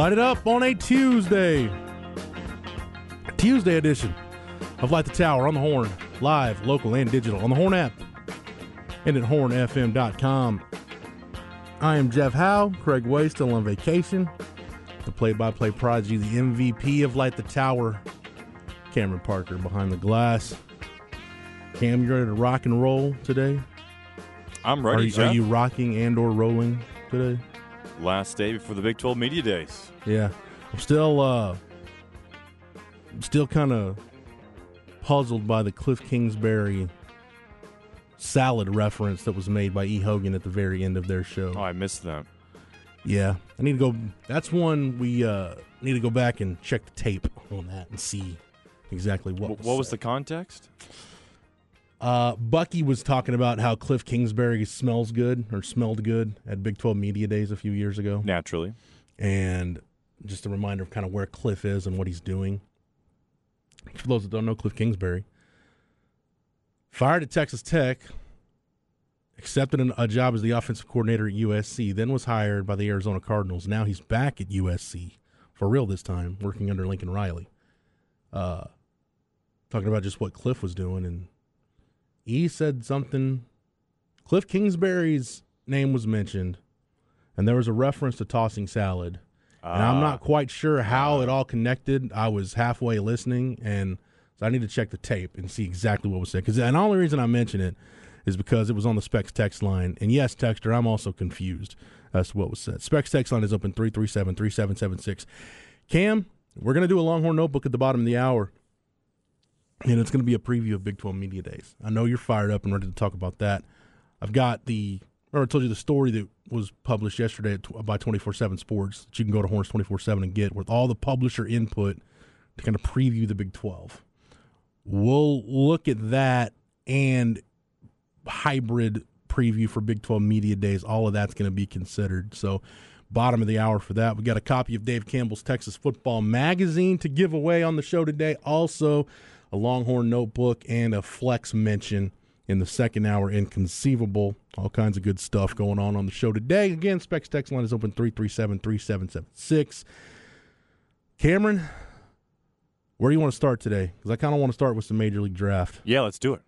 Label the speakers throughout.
Speaker 1: Light it up on a Tuesday. Tuesday edition of Light the Tower on the Horn, live, local, and digital on the Horn app and at hornfm.com. I am Jeff Howe, Craig Way, still on vacation. The play by play prodigy, the MVP of Light the Tower, Cameron Parker behind the glass. Cam, you ready to rock and roll today?
Speaker 2: I'm
Speaker 1: Are,
Speaker 2: ready.
Speaker 1: you- are
Speaker 2: Jeff.
Speaker 1: you rocking and or rolling today?
Speaker 2: Last day before the Big 12 Media Days.
Speaker 1: Yeah. I'm still uh still kind of puzzled by the Cliff Kingsbury salad reference that was made by E. Hogan at the very end of their show.
Speaker 2: Oh, I missed that.
Speaker 1: Yeah. I need to go that's one we uh need to go back and check the tape on that and see exactly what
Speaker 2: What, what was the context?
Speaker 1: Uh, Bucky was talking about how Cliff Kingsbury smells good or smelled good at Big 12 Media Days a few years ago.
Speaker 2: Naturally.
Speaker 1: and just a reminder of kind of where Cliff is and what he's doing. For those that don't know, Cliff Kingsbury fired at Texas Tech, accepted an, a job as the offensive coordinator at USC, then was hired by the Arizona Cardinals. Now he's back at USC for real this time, working under Lincoln Riley. Uh, talking about just what Cliff was doing, and he said something. Cliff Kingsbury's name was mentioned, and there was a reference to tossing salad and I'm
Speaker 2: Ah.
Speaker 1: not quite sure how it all connected. I was halfway listening, and so I need to check the tape and see exactly what was said. Because and the only reason I mention it is because it was on the Specs text line. And yes, Texter, I'm also confused as to what was said. Specs text line is open 337-3776. Cam, we're going to do a Longhorn Notebook at the bottom of the hour, and it's going to be a preview of Big 12 Media Days. I know you're fired up and ready to talk about that. I've got the Remember, I told you the story that was published yesterday at, by 24 7 Sports that you can go to Horns 24 7 and get with all the publisher input to kind of preview the Big 12. We'll look at that and hybrid preview for Big 12 Media Days. All of that's going to be considered. So, bottom of the hour for that. We got a copy of Dave Campbell's Texas Football Magazine to give away on the show today. Also, a Longhorn notebook and a flex mention in the second hour. Inconceivable. All kinds of good stuff going on on the show today. Again, Specs text line is open 337 3776. Cameron, where do you want to start today? Because I kind of want to start with some Major League Draft.
Speaker 2: Yeah, let's do it.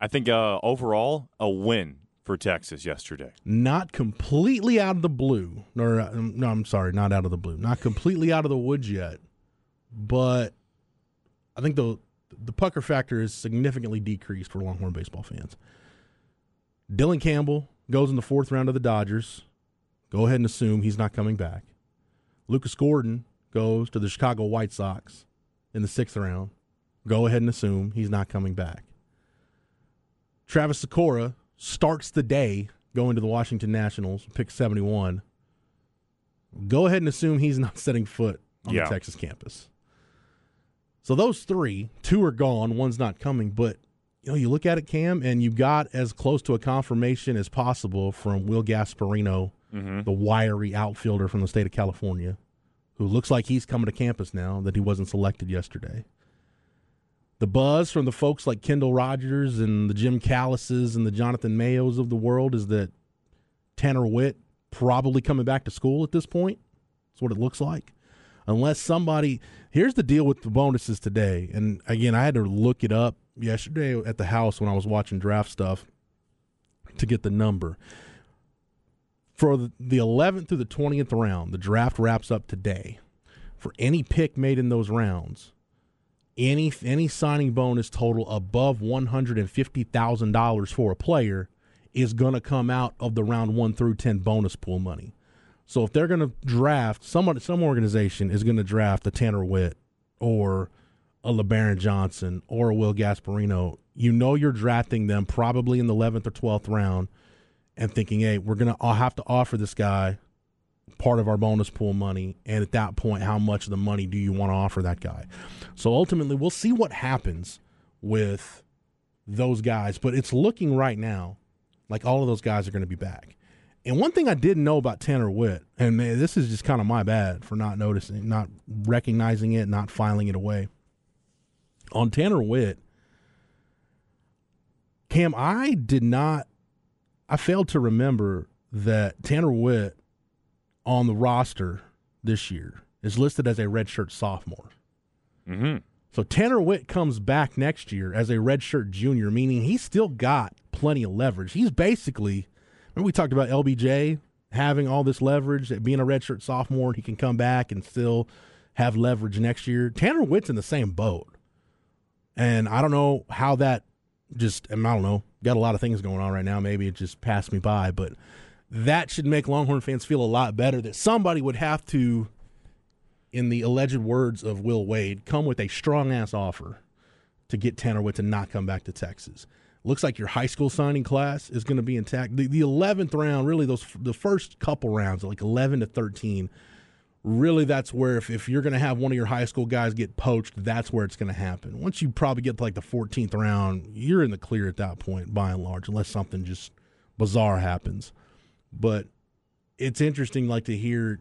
Speaker 2: I think uh, overall, a win for Texas yesterday.
Speaker 1: Not completely out of the blue. Or, uh, no, I'm sorry, not out of the blue. Not completely out of the woods yet. But I think the the pucker factor is significantly decreased for Longhorn baseball fans. Dylan Campbell goes in the fourth round of the Dodgers. Go ahead and assume he's not coming back. Lucas Gordon goes to the Chicago White Sox in the sixth round. Go ahead and assume he's not coming back. Travis Sykora starts the day going to the Washington Nationals, pick 71. Go ahead and assume he's not setting foot on
Speaker 2: Yeah.
Speaker 1: the Texas campus. So those three, two are gone, one's not coming. But you know, you look at it, Cam, and you got as close to a confirmation as possible from Will Gasparino, mm-hmm. the wiry outfielder from the state of California, who looks like he's coming to campus now that he wasn't selected yesterday. The buzz from the folks like Kendall Rogers and the Jim Callises and the Jonathan Mayos of the world is that Tanner Witt probably coming back to school at this point. That's what it looks like. Unless somebody, here's the deal with the bonuses today. And again, I had to look it up yesterday at the house when I was watching draft stuff to get the number. For the 11th through the 20th round, the draft wraps up today. For any pick made in those rounds, any any signing bonus total above one hundred and fifty thousand dollars for a player is going to come out of the round one through ten bonus pool money. So if they're going to draft someone, some organization is going to draft a Tanner Witt or a LeBaron Johnson or a Will Gasparino, you know you're drafting them probably in the eleventh or twelfth round, and thinking, hey, we're going to have to offer this guy part of our bonus pool money. And at that point, how much of the money do you want to offer that guy? So ultimately, we'll see what happens with those guys. But it's looking right now like all of those guys are going to be back. And one thing I didn't know about Tanner Witt, and man, this is just kind of my bad for not noticing, not recognizing it, not filing it away. On Tanner Witt, Cam, I did not, I failed to remember that Tanner Witt on the roster this year is listed as a redshirt sophomore.
Speaker 2: Mm-hmm.
Speaker 1: So Tanner Witt comes back next year as a redshirt junior, meaning he's still got plenty of leverage. He's basically, remember we talked about LBJ having all this leverage, that being a redshirt sophomore, he can come back and still have leverage next year. Tanner Witt's in the same boat. And I don't know how that just, I don't know, got a lot of things going on right now. Maybe it just passed me by, but that should make Longhorn fans feel a lot better that somebody would have to, in the alleged words of Will Wade, come with a strong ass offer to get Tanner Witt to not come back to Texas. Looks like your high school signing class is going to be intact. The, the 11th round, really, those the first couple rounds, like 11 to 13, really that's where if, if you're going to have one of your high school guys get poached, that's where it's going to happen. Once you probably get to like the 14th round, you're in the clear at that point, by and large, unless something just bizarre happens. But it's interesting, like to hear.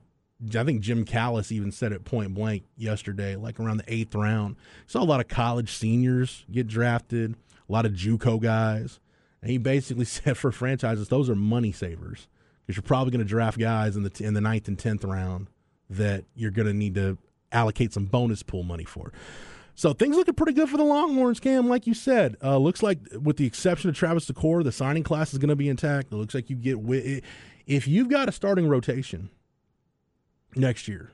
Speaker 1: I think Jim Callis even said it point blank yesterday, like around the eighth round. Saw a lot of college seniors get drafted, a lot of JUCO guys, and he basically said for franchises, those are money savers because you're probably going to draft guys in the in the ninth and tenth round that you're going to need to allocate some bonus pool money for. So things looking pretty good for the Longhorns, Cam. Like you said, uh, looks like with the exception of Travis DeCour, the signing class is going to be intact. It looks like you get if you've got a starting rotation next year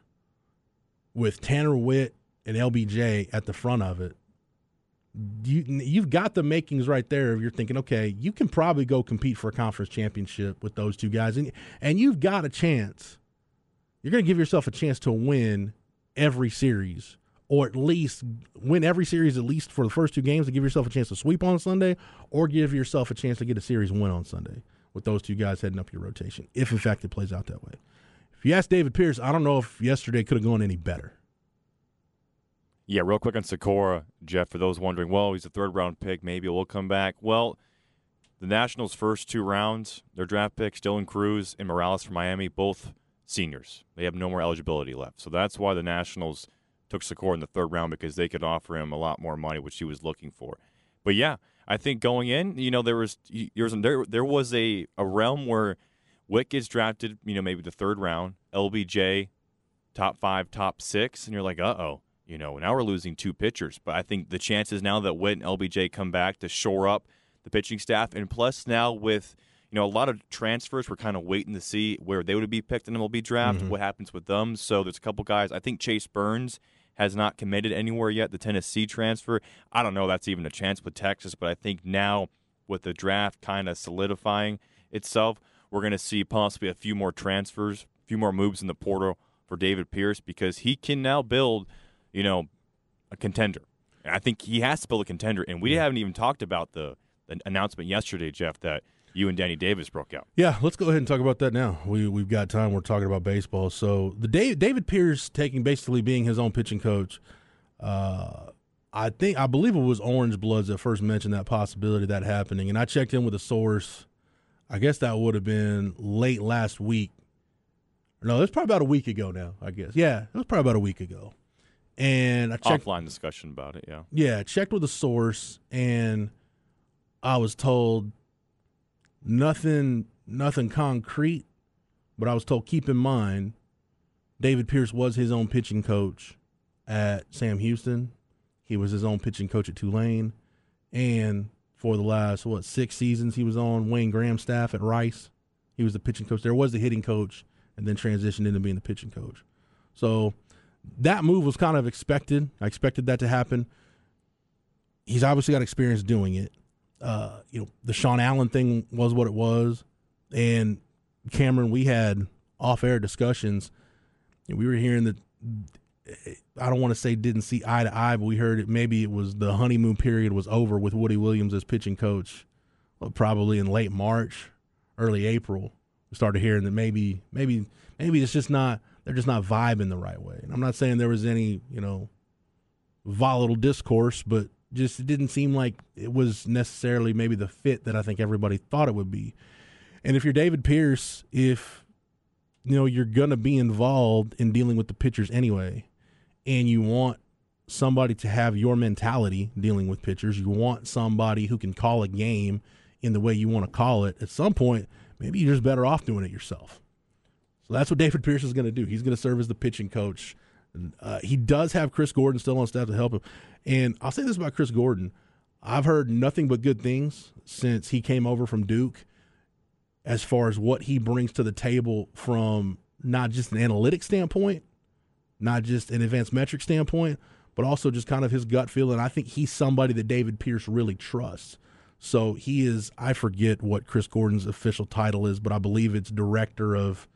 Speaker 1: with Tanner Witt and LBJ at the front of it. You, you've got the makings right there. If you're thinking, okay, you can probably go compete for a conference championship with those two guys, and and you've got a chance. You're going to give yourself a chance to win every series or at least win every series at least for the first two games to give yourself a chance to sweep on Sunday, or give yourself a chance to get a series win on Sunday with those two guys heading up your rotation, if in fact it plays out that way. If you ask David Pierce, I don't know if yesterday could have gone any better.
Speaker 2: Yeah, real quick on Sykora, Jeff, for those wondering, well, he's a third round pick, maybe we'll come back. Well, the Nationals' first two rounds, their draft picks, Dylan Crews and Morales from Miami, both seniors. They have no more eligibility left. So that's why the Nationals took Sykora in the third round because they could offer him a lot more money, which he was looking for. But yeah, I think going in, you know, there was there there was a, a realm where Witt gets drafted, you know, maybe the third round, LBJ top five, top six, and you're like, uh oh, you know, now we're losing two pitchers. But I think the chances now that Witt and LBJ come back to shore up the pitching staff, and plus now with you know, a lot of transfers we're kind of waiting to see where they would be picked in MLB draft, mm-hmm. what happens with them. So there's a couple guys. I think Chase Burns has not committed anywhere yet. The Tennessee transfer, I don't know that's even a chance with Texas, but I think now with the draft kind of solidifying itself, we're going to see possibly a few more transfers, a few more moves in the portal for David Pierce because he can now build, you know, a contender. And I think he has to build a contender, and we haven't even talked about the, the announcement yesterday, Jeff, that – you and Danny Davis broke out.
Speaker 1: Yeah, let's go ahead and talk about that now. We we've got time. We're talking about baseball. So the David, David Pierce taking basically being his own pitching coach. Uh, I think I believe it was Orange Bloods that first mentioned that possibility of that happening, and I checked in with a source. I guess that would have been late last week. No, it was probably about a week ago now. I guess. Yeah, it was probably about a week ago. And I checked
Speaker 2: offline discussion about it. Yeah.
Speaker 1: Yeah, checked with a source, and I was told nothing nothing concrete, but I was told keep in mind David Pierce was his own pitching coach at Sam Houston. He was his own pitching coach at Tulane. And for the last, what, six seasons, he was on Wayne Graham's staff at Rice. He was the pitching coach. There was the hitting coach and then transitioned into being the pitching coach. So that move was kind of expected. I expected that to happen. He's obviously got experience doing it. Uh, you know, the Sean Allen thing was what it was. And Cameron, we had off air discussions. We were hearing that I don't want to say didn't see eye to eye, but we heard it maybe it was the honeymoon period was over with Woody Williams as pitching coach, uh, probably in late March, early April. We started hearing that maybe maybe maybe it's just not they're just not vibing the right way. And I'm not saying there was any you know volatile discourse, but just it didn't seem like it was necessarily maybe the fit that I think everybody thought it would be. And if you're David Pierce, if you know you're going to be involved in dealing with the pitchers anyway, and you want somebody to have your mentality dealing with pitchers, you want somebody who can call a game in the way you want to call it. At some point, maybe you're just better off doing it yourself. So that's what David Pierce is going to do. He's going to serve as the pitching coach. Uh, he does have Chris Gordon still on staff to help him. And I'll say this about Chris Gordon. I've heard nothing but good things since he came over from Duke as far as what he brings to the table from not just an analytic standpoint, not just an advanced metric standpoint, but also just kind of his gut feeling. I think he's somebody that David Pierce really trusts. So he is, I forget what Chris Gordon's official title is, but I believe it's director of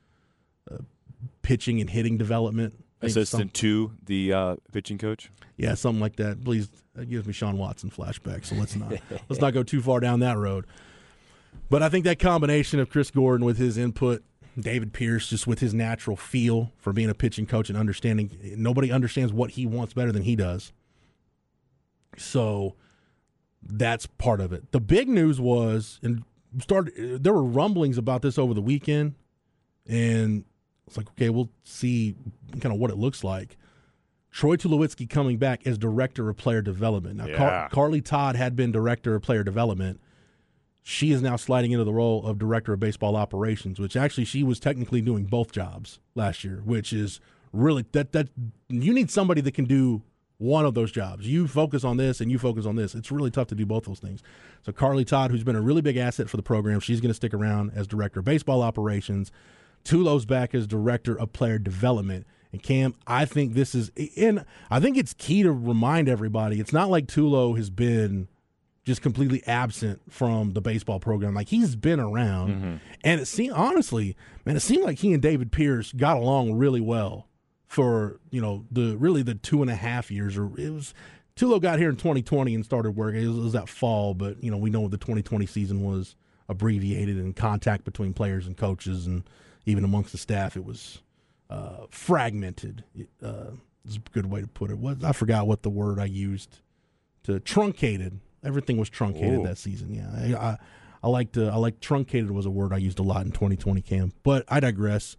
Speaker 1: pitching and hitting development.
Speaker 2: Assistant to the uh, pitching coach.
Speaker 1: Yeah, something like that. Please, that gives me Shawn Watson flashback. So let's not let's not go too far down that road. But I think that combination of Chris Gordon with his input, David Pierce just with his natural feel for being a pitching coach and understanding nobody understands what he wants better than he does. So that's part of it. The big news was and started there were rumblings about this over the weekend and it's like okay, we'll see kind of what it looks like. Troy Tulowitzki coming back as director of player development. Now,
Speaker 2: yeah.
Speaker 1: Car- Carly Todd had been director of player development she is now sliding into the role of director of baseball operations, which actually she was technically doing both jobs last year, which is really that that you need somebody that can do one of those jobs. You focus on this and you focus on this. It's really tough to do both those things. So Carly Todd, who's been a really big asset for the program, she's going to stick around as director of baseball operations. Tulo's back as director of player development. And Cam, I think this is, and I think it's key to remind everybody. It's not like Tulo has been just completely absent from the baseball program. Like he's been around, mm-hmm. and it seemed honestly, man, it seemed like he and David Pierce got along really well for you know the really the two and a half years. Or it was Tulo got here in 2020 and started working. It was, it was that fall, but you know we know the 2020 season was abbreviated and contact between players and coaches and even amongst the staff it was uh, fragmented. Uh, is a good way to put it. What I forgot what the word I used to truncated Everything was truncated Ooh. that season. Yeah, I, I, I liked uh, I like truncated was a word I used a lot in 2020 Cam. But I digress.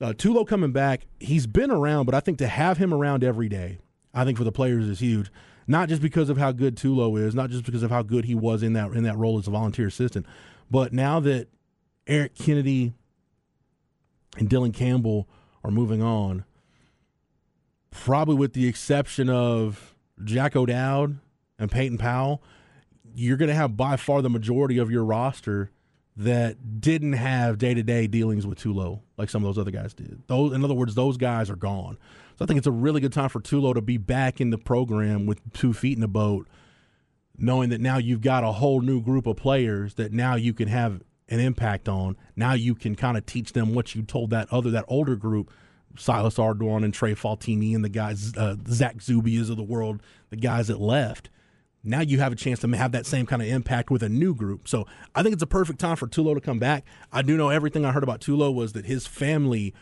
Speaker 1: Uh, Tulo coming back, he's been around, but I think to have him around every day, I think for the players is huge. Not just because of how good Tulo is, not just because of how good he was in that in that role as a volunteer assistant, but now that Eric Kennedy and Dylan Campbell are moving on, probably with the exception of Jack O'Dowd and Peyton Powell, you're going to have by far the majority of your roster that didn't have day to day dealings with Tulo like some of those other guys did. Those, in other words, those guys are gone. So I think it's a really good time for Tulo to be back in the program with two feet in the boat, knowing that now you've got a whole new group of players that now you can have an impact on. Now you can kind of teach them what you told that other that older group Silas Ardoin and Trey Faltine and the guys, uh, Zach Zubias of the world, the guys that left now you have a chance to have that same kind of impact with a new group. So I think it's a perfect time for Tulo to come back. I do know everything I heard about Tulo was that his family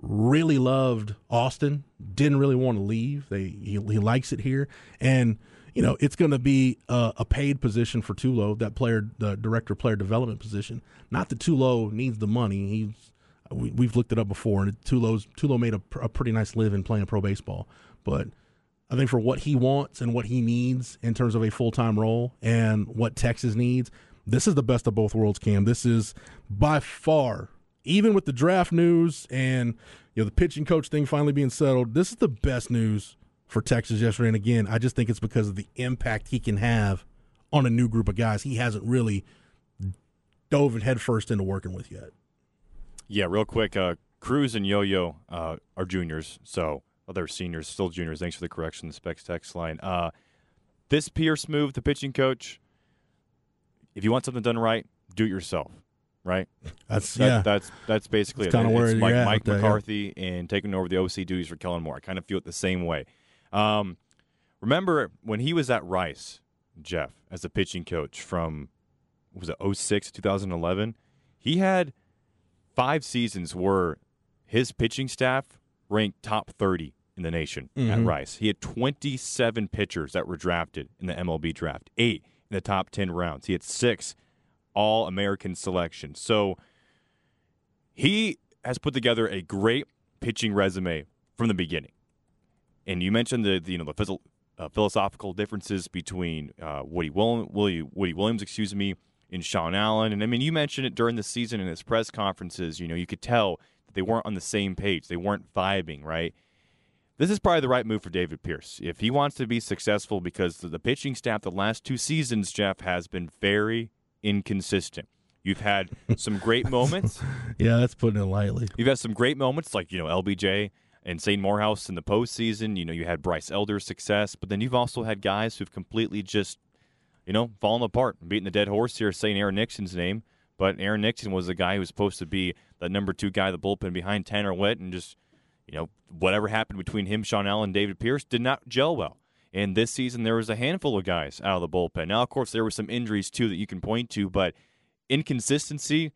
Speaker 1: really loved Austin, didn't really want to leave. They he, he likes it here, and you know it's going to be a, a, paid position for Tulo, that player, the director of player development position. Not that Tulo needs the money. He's we, have looked it up before, and Tulo's Tulo made a, a pretty nice living playing pro baseball, but I think for what he wants and what he needs in terms of a full time role and what Texas needs, this is the best of both worlds, Cam. This is by far even with the draft news and you know the pitching coach thing finally being settled, this is the best news for Texas yesterday. And again, I just think it's because of the impact he can have on a new group of guys he hasn't really dove headfirst into working with yet.
Speaker 2: Yeah, real quick, uh, Crews and Yo Yo uh, are juniors, so well, they're seniors, still juniors. Thanks for the correction, the specs text line. Uh, this Pierce move, the pitching coach, if you want something done right, do it yourself. Right.
Speaker 1: That's
Speaker 2: That-
Speaker 1: yeah.
Speaker 2: That's that's basically
Speaker 1: That's
Speaker 2: it.
Speaker 1: kinda where
Speaker 2: It's Mike, Mike
Speaker 1: with that, yeah.
Speaker 2: McCarthy and taking over the OC duties for Kellen Moore. I kind of feel it the same way. Um, remember when he was at Rice, Jeff, as a pitching coach from was it 06 2011? He had five seasons where his pitching staff ranked top 30 in the nation at
Speaker 1: Mhm.
Speaker 2: Rice. He had 27 pitchers that were drafted in the MLB draft, eight in the top 10 rounds. He had six All American selections. So he has put together a great pitching resume from the beginning. And you mentioned the, the you know the phys- uh, philosophical differences between uh, Woody, Will- Woody Woody Williams, excuse me, and Sean Allen. And I mean, you mentioned it during the season in his press conferences. You know, you could tell that they weren't on the same page. They weren't vibing, right? This is probably the right move for David Pierce if he wants to be successful because the, the pitching staff the last two seasons, Jeff, has been very inconsistent. You've had some great moments.
Speaker 1: yeah, that's putting it lightly.
Speaker 2: You've had some great moments like, you know, LBJ and St. Morehouse in the postseason. You know, you had Bryce Elder's success, but then you've also had guys who've completely just, you know, fallen apart. Beating the dead horse here saying Aaron Nixon's name, but Aaron Nixon was the guy who was supposed to be the number two guy the bullpen behind Tanner Witt and just, you know, whatever happened between him, Sean Allen, David Pierce did not gel well. And this season, there was a handful of guys out of the bullpen. Now, of course, there were some injuries too that you can point to, but inconsistency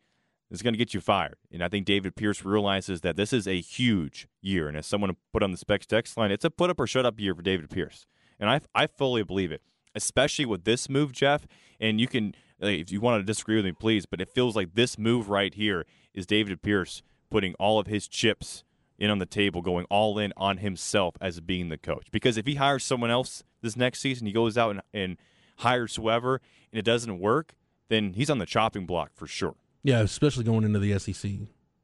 Speaker 2: is going to get you fired. And I think David Pierce realizes that this is a huge year. And as someone put on the specs text line, it's a put up or shut up year for David Pierce. And I, I fully believe it, especially with this move, Jeff. And you can, if you want to disagree with me, please, but it feels like this move right here is David Pierce putting all of his chips in on the table, going all in on himself as being the coach. Because if he hires someone else this next season, he goes out and, and hires whoever, and it doesn't work, then he's on the chopping block for sure.
Speaker 1: Yeah, especially going into the SEC,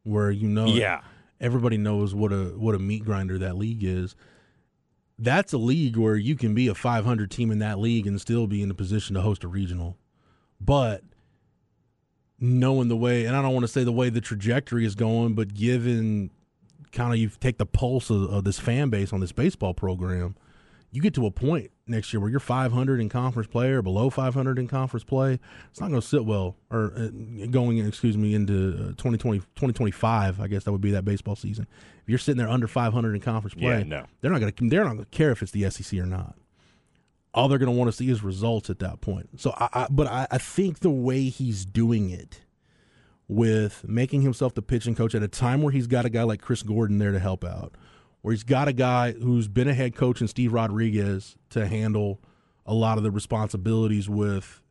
Speaker 1: where you know,
Speaker 2: Yeah.
Speaker 1: everybody knows what a what a meat grinder that league is. That's a league where you can be a 500 team in that league and still be in a position to host a regional, but knowing the way, and I don't want to say the way the trajectory is going, but given kind of you take the pulse of, of this fan base on this baseball program, you get to a point next year where you're 500 in conference play or below 500 in conference play. It's not going to sit well, or uh, going, excuse me, into uh, 2020, 2025. I guess that would be that baseball season. If you're sitting there under 500 in conference play,
Speaker 2: Yeah, no.
Speaker 1: they're not going to they're not going to care if it's the SEC or not. All they're going to want to see is results at that point. So, I, I but I, I think the way he's doing it with making himself the pitching coach at a time where he's got a guy like Chris Gordon there to help out, where he's got a guy who's been a head coach in Steve Rodriguez to handle a lot of the responsibilities with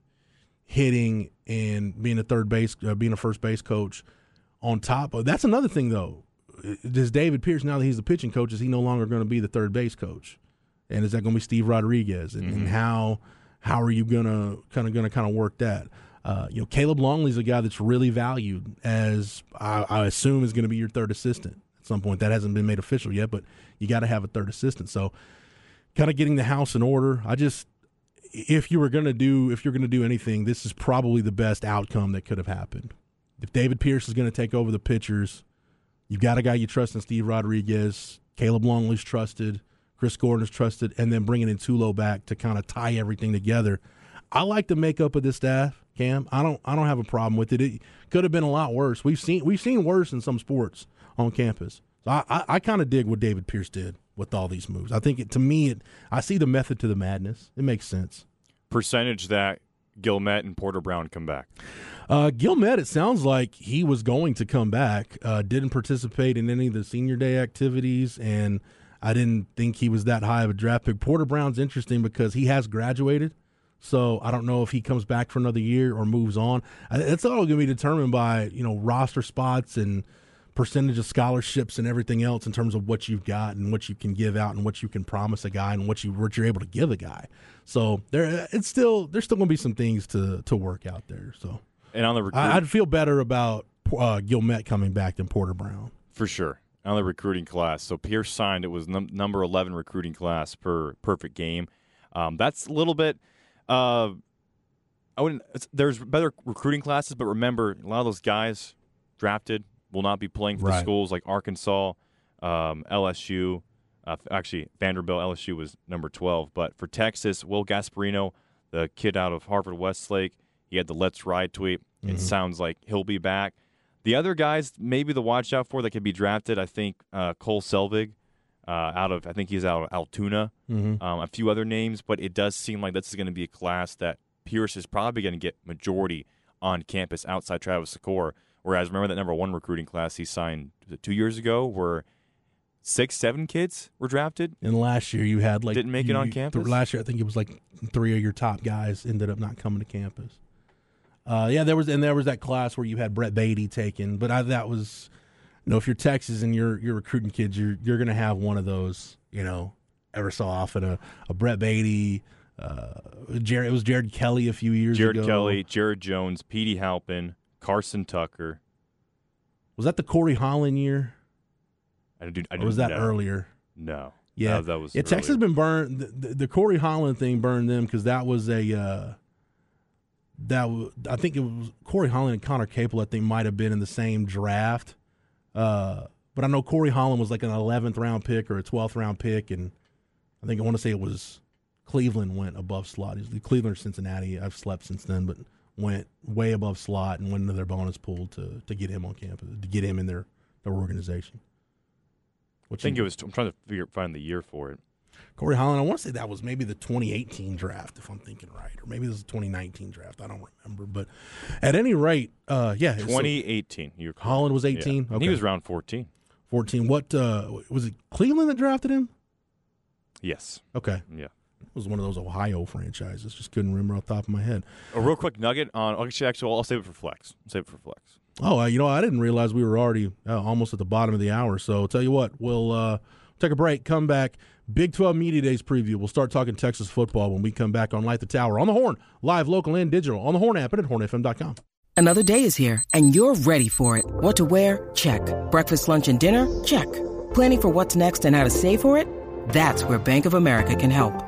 Speaker 1: hitting and being a third base, uh, being a first base coach. On top of that's another thing though. Does David Pierce now that he's the pitching coach is he no longer going to be the third base coach? And is that going to be Steve Rodriguez? And, and how how are you gonna kind of gonna kind of work that? Uh, you know, Caleb Longley's a guy that's really valued as I, I assume is going to be your third assistant some point. That hasn't been made official yet, but you got to have a third assistant. So, kind of getting the house in order. I just, if you were going to do, if you're going to do anything, this is probably the best outcome that could have happened. If David Pierce is going to take over the pitchers, you've got a guy you trust in Steve Rodriguez. Caleb Longley's trusted. Chris Gordon is trusted, and then bringing in Tulo back to kind of tie everything together. I like the makeup of this staff, Cam. I don't. I don't have a problem with it. It could have been a lot worse. We've seen we've seen worse in some sports on campus. So I, I, I kind of dig what David Pierce did with all these moves. I think it, to me, it, I see the method to the madness. It makes sense.
Speaker 2: Percentage that Guillemette and Porter Brown come back.
Speaker 1: Uh, Guillemette, it sounds like he was going to come back. Uh, didn't participate in any of the senior day activities, and I didn't think he was that high of a draft pick. Porter Brown's interesting because he has graduated, so I don't know if he comes back for another year or moves on. It's all going to be determined by you know roster spots and percentage of scholarships and everything else in terms of what you've got and what you can give out and what you can promise a guy and what you what you're able to give a guy. So there, it's still there's still going to be some things to to work out there. So.
Speaker 2: And on the recruit,
Speaker 1: I, I'd feel better about uh, Guillemette coming back than Porter Brown.
Speaker 2: For sure. on the recruiting class. So Pierce signed. It was num- number 11 recruiting class per perfect game. Um, that's a little bit. Uh, I wouldn't. There's better recruiting classes, but remember, a lot of those guys drafted will not be playing for
Speaker 1: Right.
Speaker 2: the schools like Arkansas, um, LSU. Uh, actually, Vanderbilt, LSU was number 12. But for Texas, Will Gasparino, the kid out of Harvard Westlake, he had the "Let's Ride" tweet. It sounds like he'll be back. The other guys, maybe the watch out for that could be drafted. I think uh, Cole Selvig, uh, out of I think he's out of Altoona.
Speaker 1: Mm-hmm.
Speaker 2: Um, a few other names, but it does seem like this is going to be a class that Pierce is probably going to get majority on campus outside Travis Sykora. Whereas remember that number one recruiting class he signed two years ago, where six, seven kids were drafted.
Speaker 1: And last year you had like
Speaker 2: Didn't make it on
Speaker 1: you-
Speaker 2: campus?
Speaker 1: last year I think it was like three of your top guys ended up not coming to campus. Uh, yeah, there was and there was that class where you had Brett Baty taken, but I, that was, you know, if you're Texas and you're you're recruiting kids, you're you're gonna have one of those, you know, ever so often a, a Brett Baty, uh, Jared it was Jared Kelley a few years
Speaker 2: Jared
Speaker 1: ago.
Speaker 2: Jared Kelley, Jared Jones, Petey Halpin, Carson Tucker.
Speaker 1: was that the Corey Holland year?
Speaker 2: I didn't do. I
Speaker 1: Or was that
Speaker 2: know.
Speaker 1: earlier?
Speaker 2: No.
Speaker 1: Yeah,
Speaker 2: that, that was.
Speaker 1: Yeah, Texas has been burned. The, the, the Corey Holland thing burned them because that was a uh, that w- I think it was Corey Holland and Connor Capel. I think might have been in the same draft, uh, but I know Corey Holland was like an 11th round pick or a 12th round pick, and I think I want to say it was Cleveland went above slot. It was Cleveland or Cincinnati. I've slept since then, but went way above slot and went into their bonus pool to to get him on campus to get him in their their organization.
Speaker 2: I
Speaker 1: Which
Speaker 2: think it was. I'm trying to figure find the year for it.
Speaker 1: Corey Holland, I want to say that was maybe the 2018 draft, if I'm thinking right, or maybe this is the 2019 draft. I don't remember, but at any rate, uh, yeah, so
Speaker 2: 2018. You're.
Speaker 1: Holland was 18.
Speaker 2: And
Speaker 1: Okay.
Speaker 2: He was round 14.
Speaker 1: 14. What uh, was it? Cleveland that drafted him?
Speaker 2: Yes.
Speaker 1: Okay,
Speaker 2: Yeah.
Speaker 1: It was one of those Ohio franchises. Just couldn't remember off the top of my head.
Speaker 2: A real quick nugget on. Actually, actually, I'll save it for flex. Save it for flex.
Speaker 1: Oh, uh, you know, I didn't realize we were already uh, almost at the bottom of the hour. So, tell you what, we'll uh, take a break, come back. Big 12 Media Days preview. We'll start talking Texas football when we come back on Light the Tower on the Horn, live, local, and digital on the Horn app and at hornfm.com.
Speaker 3: Another day is here, and you're ready for it. What to wear? Check. Breakfast, lunch, and dinner? Check. Planning for what's next and how to save for it? That's where Bank of America can help.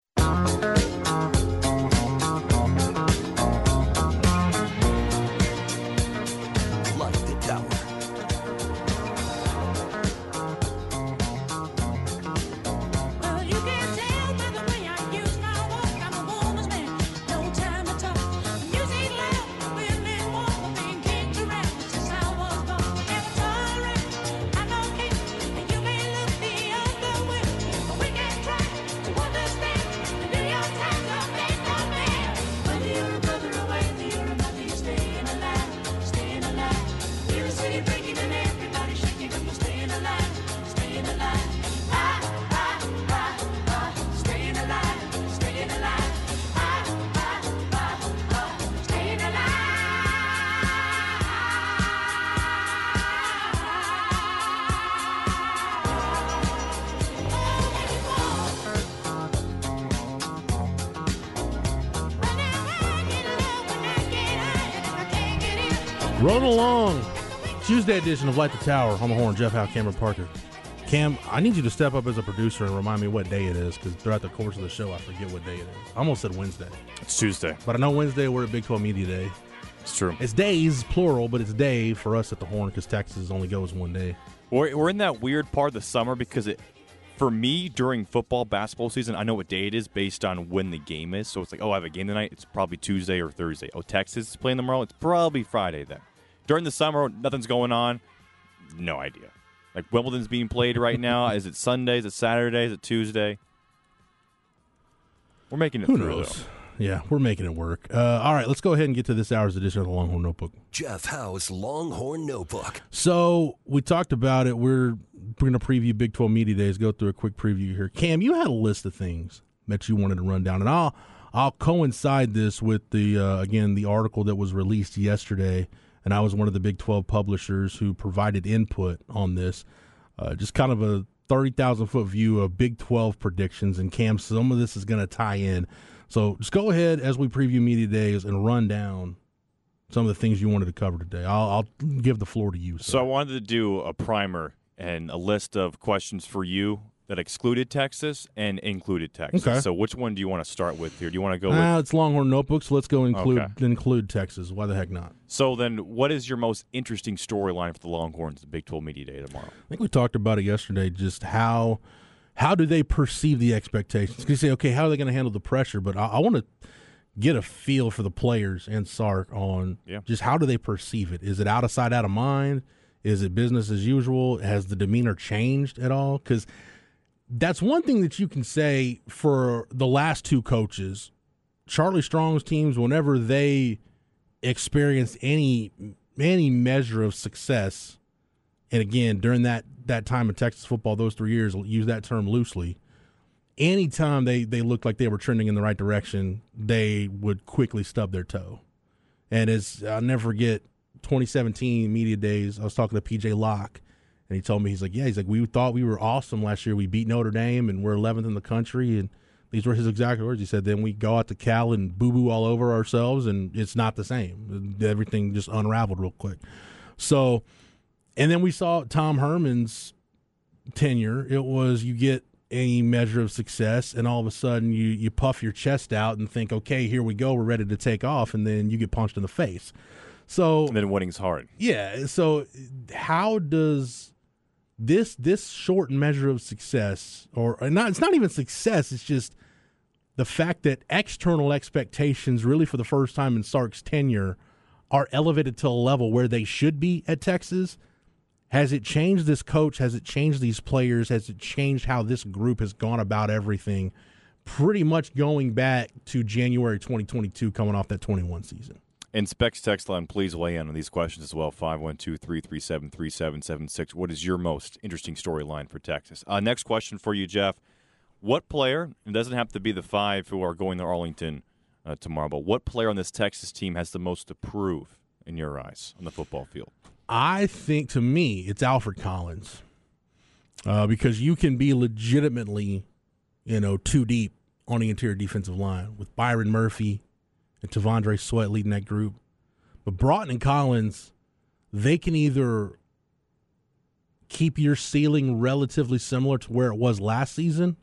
Speaker 1: Edition of Light the Tower on the Horn. Jeff Howe, Cameron Parker. Cam, I need you to step up as a producer and remind me what day it is because throughout the course of the show, I forget what day it is. I almost said Wednesday,
Speaker 2: It's Tuesday.
Speaker 1: but I know Wednesday we're at Big 12 Media Day.
Speaker 2: It's true.
Speaker 1: It's days, plural, but it's day for us at the Horn because Texas only goes one day.
Speaker 2: We're, we're in that weird part of the summer because it, for me, during football, basketball season, I know what day it is based on when the game is. So it's like, oh, I have a game tonight. It's probably Tuesday or Thursday. Oh, Texas is playing tomorrow. It's probably Friday then. During the summer, nothing's going on. No idea. Like Wimbledon's being played right now. is it Sunday? Is it Saturday? Is it Tuesday? We're making it
Speaker 1: Who
Speaker 2: through.
Speaker 1: knows? Yeah, we're making it work. Uh, all right, let's go ahead and get to this hour's edition of the Longhorn Notebook.
Speaker 4: Jeff Howe's Longhorn Notebook.
Speaker 1: So we talked about it. We're going to preview Big 12 Media Days. Go through a quick preview here. Cam, you had a list of things that you wanted to run down, and I'll I'll coincide this with the uh, again the article that was released yesterday, and I was one of the Big Twelve publishers who provided input on this. Uh, just kind of a thirty thousand foot view of Big Twelve predictions, and Cam, some of this is going to tie in. So just go ahead as we preview media days and run down some of the things you wanted to cover today. I'll, I'll give the floor to you. Sir.
Speaker 2: So I wanted to do a primer and a list of questions for you that excluded Texas and included Texas.
Speaker 1: Okay.
Speaker 2: So which one do you want to start with here? Do you want to go with?
Speaker 1: Ah, it's Longhorn notebooks. So let's go include
Speaker 2: Okay.
Speaker 1: include Texas. Why the heck not?
Speaker 2: So then, what is your most interesting storyline for the Longhorns, the Big 12 Media Day tomorrow?
Speaker 1: I think we talked about it yesterday. Just how how do they perceive the expectations? Because you say, okay, how are they going to handle the pressure? But I, I want to get a feel for the players and Sark on
Speaker 2: Yeah.
Speaker 1: just how do they perceive it? Is it out of sight, out of mind? Is it business as usual? Has the demeanor changed at all? Because that's one thing that you can say for the last two coaches. Charlie Strong's teams, whenever they experienced any any measure of success, and again during that that time in Texas football, those three years, use that term loosely. Anytime they they looked like they were trending in the right direction, they would quickly stub their toe. And as I'll never forget, 2017 media days, I was talking to PJ Locke, and he told me he's like, yeah, he's like, we thought we were awesome last year. We beat Notre Dame, and we're 11th in the country, and these were his exact words. He said, then we go out to Cal and boo boo all over ourselves, and it's not the same. Everything just unraveled real quick. So, and then we saw Tom Herman's tenure. It was you get any measure of success, and all of a sudden you you puff your chest out and think, okay, here we go, we're ready to take off, and then you get punched in the face. So
Speaker 2: And then winning's hard.
Speaker 1: yeah. So how does this this short measure of success, or not? It's not even success. It's just the fact that external expectations, really for the first time in Sark's tenure, are elevated to a level where they should be at Texas. Has it changed this coach? Has it changed these players? Has it changed how this group has gone about everything? Pretty much going back to January 2022, coming off that 21 season.
Speaker 2: And Specs text line, please weigh in on these questions as well. 512 337 3776. What is your most interesting storyline for Texas? Uh, next question for you, Jeff. What player, it doesn't have to be the five who are going to Arlington uh, tomorrow, but what player on this Texas team has the most to prove in your eyes on the football field?
Speaker 1: I think to me, it's Alfred Collins uh, because you can be legitimately, you know, too deep on the interior defensive line with Byron Murphy and Tavondre Sweat leading that group. But Broughton and Collins, they can either keep your ceiling relatively similar to where it was last season,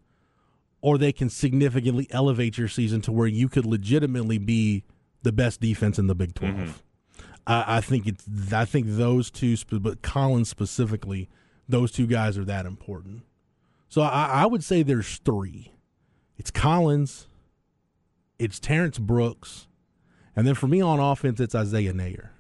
Speaker 1: or they can significantly elevate your season to where you could legitimately be the best defense in the Big 12. Mm-hmm. I, I think it's I think those two, but Collins specifically, those two guys are that important. So I, I would say there's three. It's Collins, it's Terrence Brooks, and then for me on offense, it's Isaiah Neyor.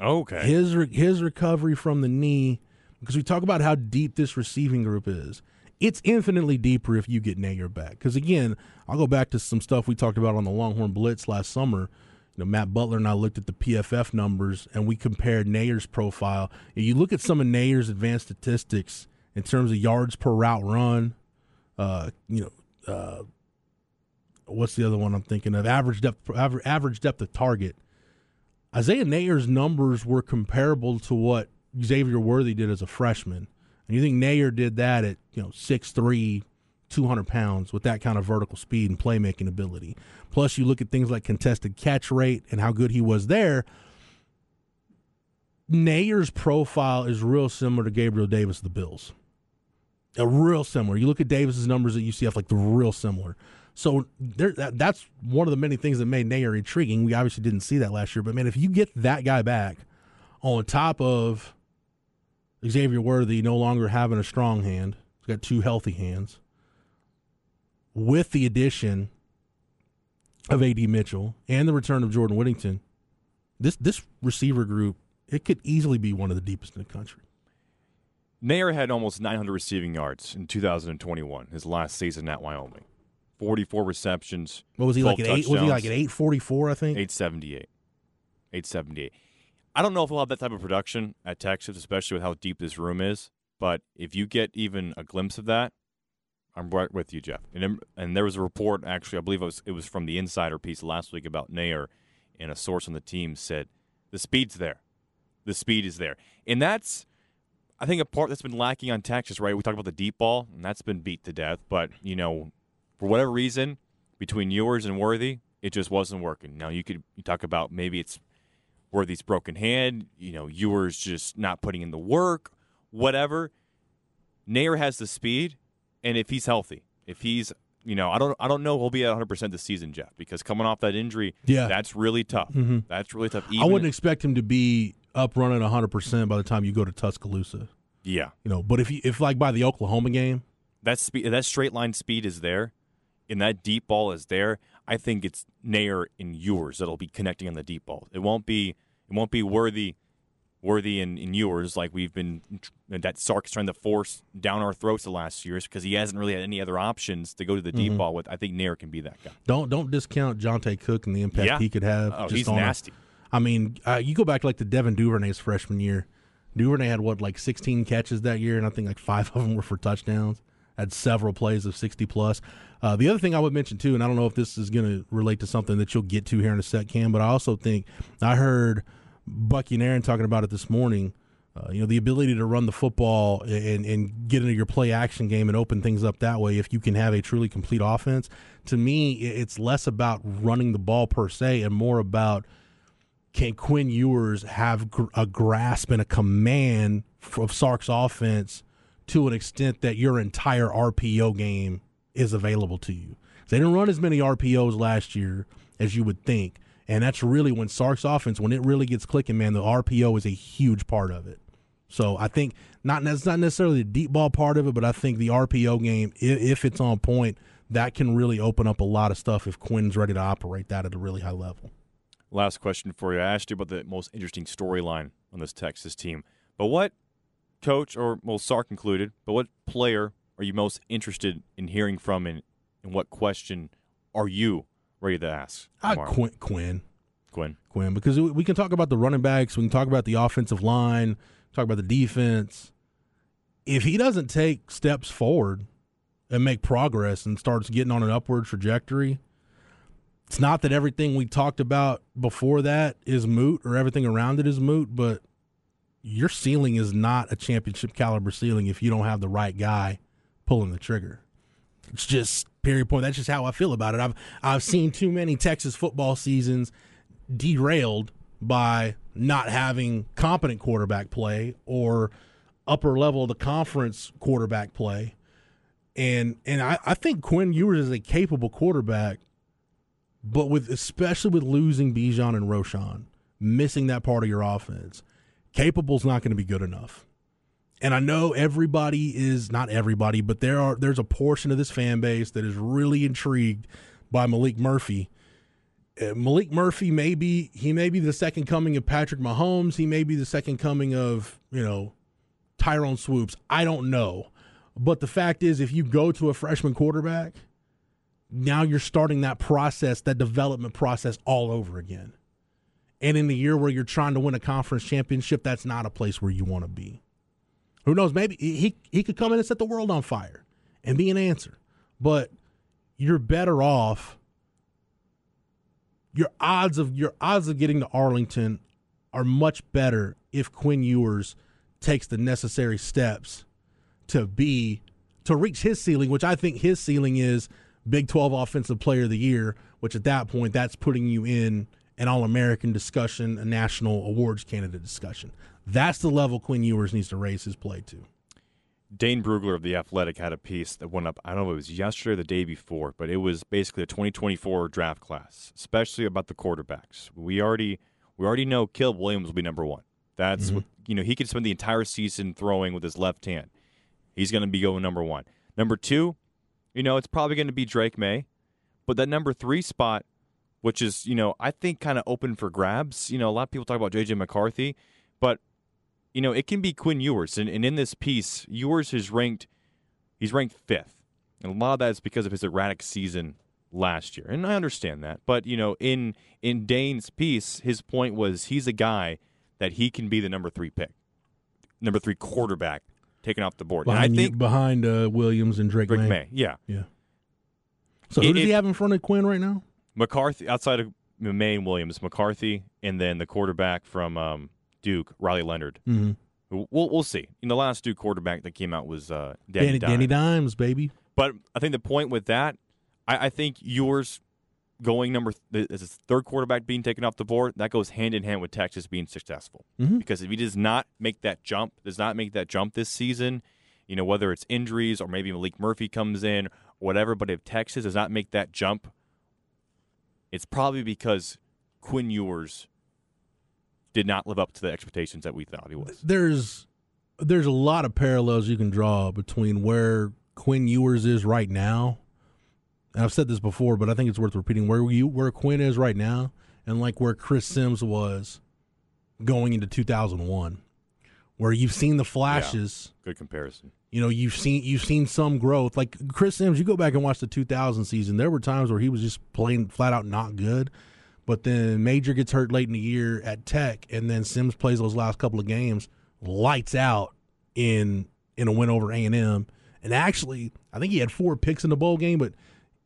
Speaker 2: Okay.
Speaker 1: His re- his recovery from the knee, because we talk about how deep this receiving group is. It's infinitely deeper if you get Neyor back. Because again, I'll go back to some stuff we talked about on the Longhorn Blitz last summer. You know, Matt Butler and I looked at the PFF numbers and we compared Neyor's profile. And you look at some of Neyor's advanced statistics in terms of yards per route run. Uh, you know, uh, what's the other one I'm thinking of? Average depth, average, depth of target. Isaiah Neyor's numbers were comparable to what Xavier Worthy did as a freshman. And you think Neyor did that at, you know, 6'3, 200 pounds with that kind of vertical speed and playmaking ability. Plus, you look at things like contested catch rate and how good he was there. Neyor's profile is real similar to Gabriel Davis of the Bills. A real similar. You look at Davis's numbers at UCF, like they're real similar. So there, that, that's one of the many things that made Neyor intriguing. We obviously didn't see that last year, but man, if you get that guy back on top of Xavier Worthy no longer having a strong hand, he's got two healthy hands, with the addition of AD Mitchell and the return of Jordan Whittington, this this receiver group it could easily be one of the deepest in the country.
Speaker 2: Neyor had almost 900 receiving yards in 2021, his last season at Wyoming. 44 receptions.
Speaker 1: What was he like at eight? Was he like at eight forty four? I think.
Speaker 2: 878. 878. I don't know if we'll have that type of production at Texas, especially with how deep this room is. But if you get even a glimpse of that, I'm right with you, Jeff. And and there was a report actually, I believe it was it was from the Insider piece last week about Neyor, and a source on the team said the speed's there, the speed is there, and that's I think a part that's been lacking on Texas. Right, we talked about the deep ball, and that's been beat to death. But you know, for whatever reason, between Ewers and Worthy, it just wasn't working. Now you could you talk about maybe it's Worthy's broken hand, you know, Ewers just not putting in the work, whatever. Neyor has the speed, and if he's healthy, if he's you know, I don't I don't know he'll be at 100 percent this season, Jeff, because coming off that injury,
Speaker 1: Yeah.
Speaker 2: that's really tough.
Speaker 1: Mhm.
Speaker 2: That's really tough.
Speaker 1: I wouldn't expect him to be up running 100% by the time you go to Tuscaloosa.
Speaker 2: Yeah,
Speaker 1: You know, but if you, if like by the Oklahoma game,
Speaker 2: that speed, that straight line speed is there, and that deep ball is there. I think it's Neyor and Ewers that'll be connecting on the deep ball. It won't be it won't be worthy. Worthy and, and Ewers, like we've been that Sark's trying to force down our throats the last years because he hasn't really had any other options to go to the deep ball with. I think Neyor can be that guy.
Speaker 1: don't don't discount Johntay Cook and the impact
Speaker 2: Yeah.
Speaker 1: he could have.
Speaker 2: Oh,
Speaker 1: just
Speaker 2: he's
Speaker 1: on
Speaker 2: nasty.
Speaker 1: I mean, uh, you go back like the Devin Duvernay's freshman year. Duvernay had what like 16 catches that year, and I think like five of them were for touchdowns. Had several plays of 60 plus. Uh, the other thing I would mention too, and I don't know if this is going to relate to something that you'll get to here in a sec, Cam, but I also think I heard Bucky and Aaron talking about it this morning. Uh, you know, the ability to run the football and, and get into your play action game and open things up that way, if you can have a truly complete offense, to me, it's less about running the ball per se and more about can Quinn Ewers have gr- a grasp and a command of Sark's offense to an extent that your entire RPO game is available to you? They didn't run as many RPOs last year as you would think. And that's really when Sark's offense, when it really gets clicking, man, the RPO is a huge part of it. So I think not that's not necessarily the deep ball part of it, but I think the RPO game, if it's on point, that can really open up a lot of stuff if Quinn's ready to operate that at a really high level.
Speaker 2: Last question for you. I asked you about the most interesting storyline on this Texas team, but what coach or well Sark included, but what player are you most interested in hearing from, and, and what question are you ready to ask?
Speaker 1: I
Speaker 2: tomorrow?
Speaker 1: Quinn, Quinn,
Speaker 2: Quinn.
Speaker 1: Quinn, because we we can talk about the running backs, we can talk about the offensive line, talk about the defense. If he doesn't take steps forward and make progress and starts getting on an upward trajectory, it's not that everything we talked about before that is moot or everything around it is moot, but your ceiling is not a championship caliber ceiling if you don't have the right guy pulling the trigger. It's just period point. That's just how I feel about it. I've I've seen too many Texas football seasons derailed by not having competent quarterback play or upper level of the conference quarterback play. And and I, I think Quinn Ewers is a capable quarterback, but with especially with losing Bijan and Roschon, missing that part of your offense, capable's not going to be good enough. And I know everybody is not everybody, but there are there's a portion of this fan base that is really intrigued by Maalik Murphy. Uh, Maalik Murphy may be he may be the second coming of Patrick Mahomes. He may be the second coming of you know Tyrone Swoopes. I don't know, but the fact is, if you go to a freshman quarterback, now you're starting that process, that development process all over again. And in the year where you're trying to win a conference championship, that's not a place where you want to be. Who knows? Maybe he he could come in and set the world on fire and be an answer. But you're better off. Your odds of your odds of getting to Arlington are much better if Quinn Ewers takes the necessary steps to be to reach his ceiling, which I think his ceiling is Big 12 Offensive Player of the Year, which at that point that's putting you in an All-American discussion, a national awards candidate discussion. That's the level Quinn Ewers needs to raise his play to.
Speaker 2: Dane Brugler of The Athletic had a piece that went up, I don't know if it was yesterday or the day before, but it was basically a 2024 draft class, especially about the quarterbacks. We already we already know Caleb Williams will be number one. That's mm-hmm. what, you know, he could spend the entire season throwing with his left hand. He's going to be going number one. Number two, you know, it's probably going to be Drake Maye, but that number three spot, which is, you know, I think kind of open for grabs. You know, a lot of people talk about JJ McCarthy, but you know, it can be Quinn Ewers. And, and in this piece, Ewers is ranked, he's ranked fifth. And a lot of that is because of his erratic season last year. And I understand that. But, you know, in, in Dane's piece, his point was he's a guy that he can be the number three pick, number three quarterback taken off the board.
Speaker 1: behind
Speaker 2: and I
Speaker 1: you-
Speaker 2: think
Speaker 1: behind uh, Williams and Drake,
Speaker 2: Drake
Speaker 1: Maye.
Speaker 2: May, yeah,
Speaker 1: Yeah. So who
Speaker 2: It-
Speaker 1: does he have in front of Quinn right now?
Speaker 2: McCarthy outside of Maye and Williams, McCarthy, and then the quarterback from um, Duke, Riley Leonard.
Speaker 1: Mm-hmm.
Speaker 2: We'll we'll see. In the last Duke quarterback that came out was uh, Danny,
Speaker 1: Danny,
Speaker 2: Dimes.
Speaker 1: Danny Dimes, baby.
Speaker 2: But I think the point with that, I, I think Ewers going number th- as a third quarterback being taken off the board, that goes hand in hand with Texas being successful.
Speaker 1: Mhm.
Speaker 2: Because if he does not make that jump, does not make that jump this season, you know whether it's injuries or maybe Maalik Murphy comes in or whatever. But if Texas does not make that jump, it's probably because Quinn Ewers did not live up to the expectations that we thought he was.
Speaker 1: There's there's a lot of parallels you can draw between where Quinn Ewers is right now. And I've said this before, but I think it's worth repeating. Where you where Quinn is right now, and like where Chris Sims was going into 2001, where you've seen the flashes.
Speaker 2: Good comparison.
Speaker 1: you know you've seen you've seen some growth like chris sims you go back and watch the 2000 season there were times where he was just playing flat out not good but then major gets hurt late in the year at tech and then sims plays those last couple of games lights out in in a win over a&m and actually i think he had four picks in the bowl game but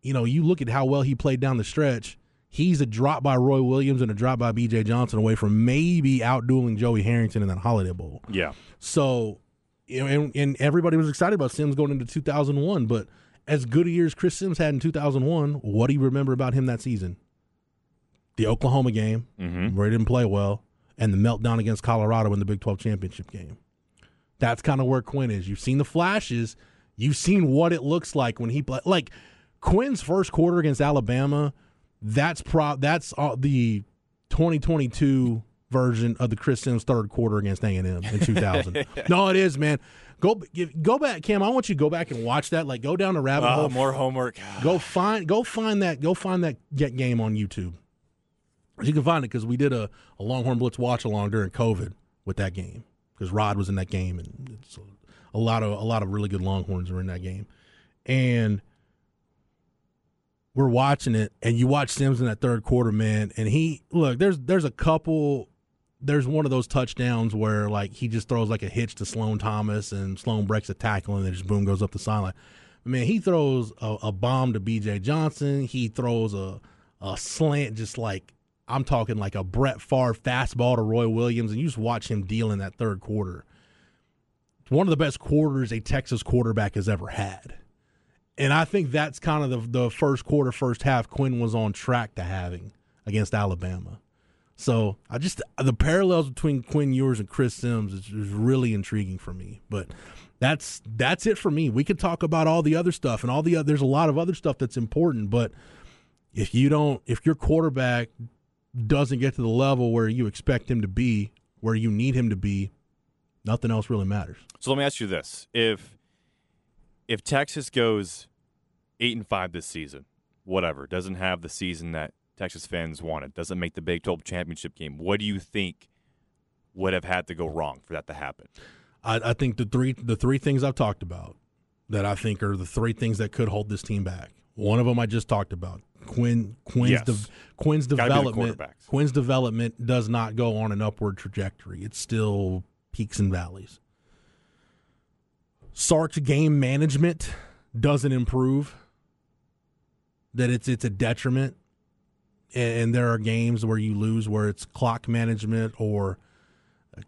Speaker 1: you know you look at how well he played down the stretch he's a drop by roy williams and a drop by bj johnson away from maybe outdueling joey harrington in that holiday bowl
Speaker 2: Yeah.
Speaker 1: so, and, and everybody was excited about Sims going into 2001. But as good a year as Chris Sims had in 2001, what do you remember about him that season? The Oklahoma game,
Speaker 2: Mm-hmm.
Speaker 1: where he didn't play well, and the meltdown against Colorado in the Big 12 championship game. That's kind of where Quinn is. You've seen the flashes. You've seen what it looks like when he play. Like Quinn's first quarter against Alabama. That's pro. That's uh, the 2022 version of the Chris Sims third quarter against A and M in 2000. no, it is, man. Go give, go back, Cam. I want you to go back and watch that. Like, go down the rabbit hole.
Speaker 2: Oh, more homework.
Speaker 1: Go find go find that go find that get game on YouTube. You can find it because we did a, a Longhorn Blitz watch along during COVID with that game because Rod was in that game and it's a, a lot of a lot of really good Longhorns were in that game, and we're watching it and you watch Sims in that third quarter, man, and he look there's there's a couple. There's one of those touchdowns where like he just throws like a hitch to Sloan Thomas and Sloan breaks a tackle and then just boom goes up the sideline. Man, he throws a, a bomb to B.J. Johnson. He throws a a slant, just like I'm talking like a Brett Favre fastball to Roy Williams, and you just watch him deal in that third quarter. It's one of the best quarters a Texas quarterback has ever had, and I think that's kind of the the first quarter, first half Quinn was on track to having against Alabama. So I just the parallels between Quinn Ewers and Chris Sims is, is really intriguing for me. But that's that's it for me. We could talk about all the other stuff and all the there's a lot of other stuff that's important. But if you don't, if your quarterback doesn't get to the level where you expect him to be, where you need him to be, nothing else really matters.
Speaker 2: So let me ask you this: if if Texas goes eight and five this season, whatever, doesn't have the season that Texas fans wanted, doesn't make the Big 12 championship game, what do you think would have had to go wrong for that to happen?
Speaker 1: I, I think the three the three things I've talked about that I think are the three things that could hold this team back. One of them I just talked about. Quinn Quinn's
Speaker 2: Yes.
Speaker 1: de- Quinn's
Speaker 2: Gotta be the
Speaker 1: development. Quinn's development does not go on an upward trajectory. It's still peaks and valleys. Sark's game management doesn't improve. That it's it's a detriment. And, there are games where you lose where it's clock management or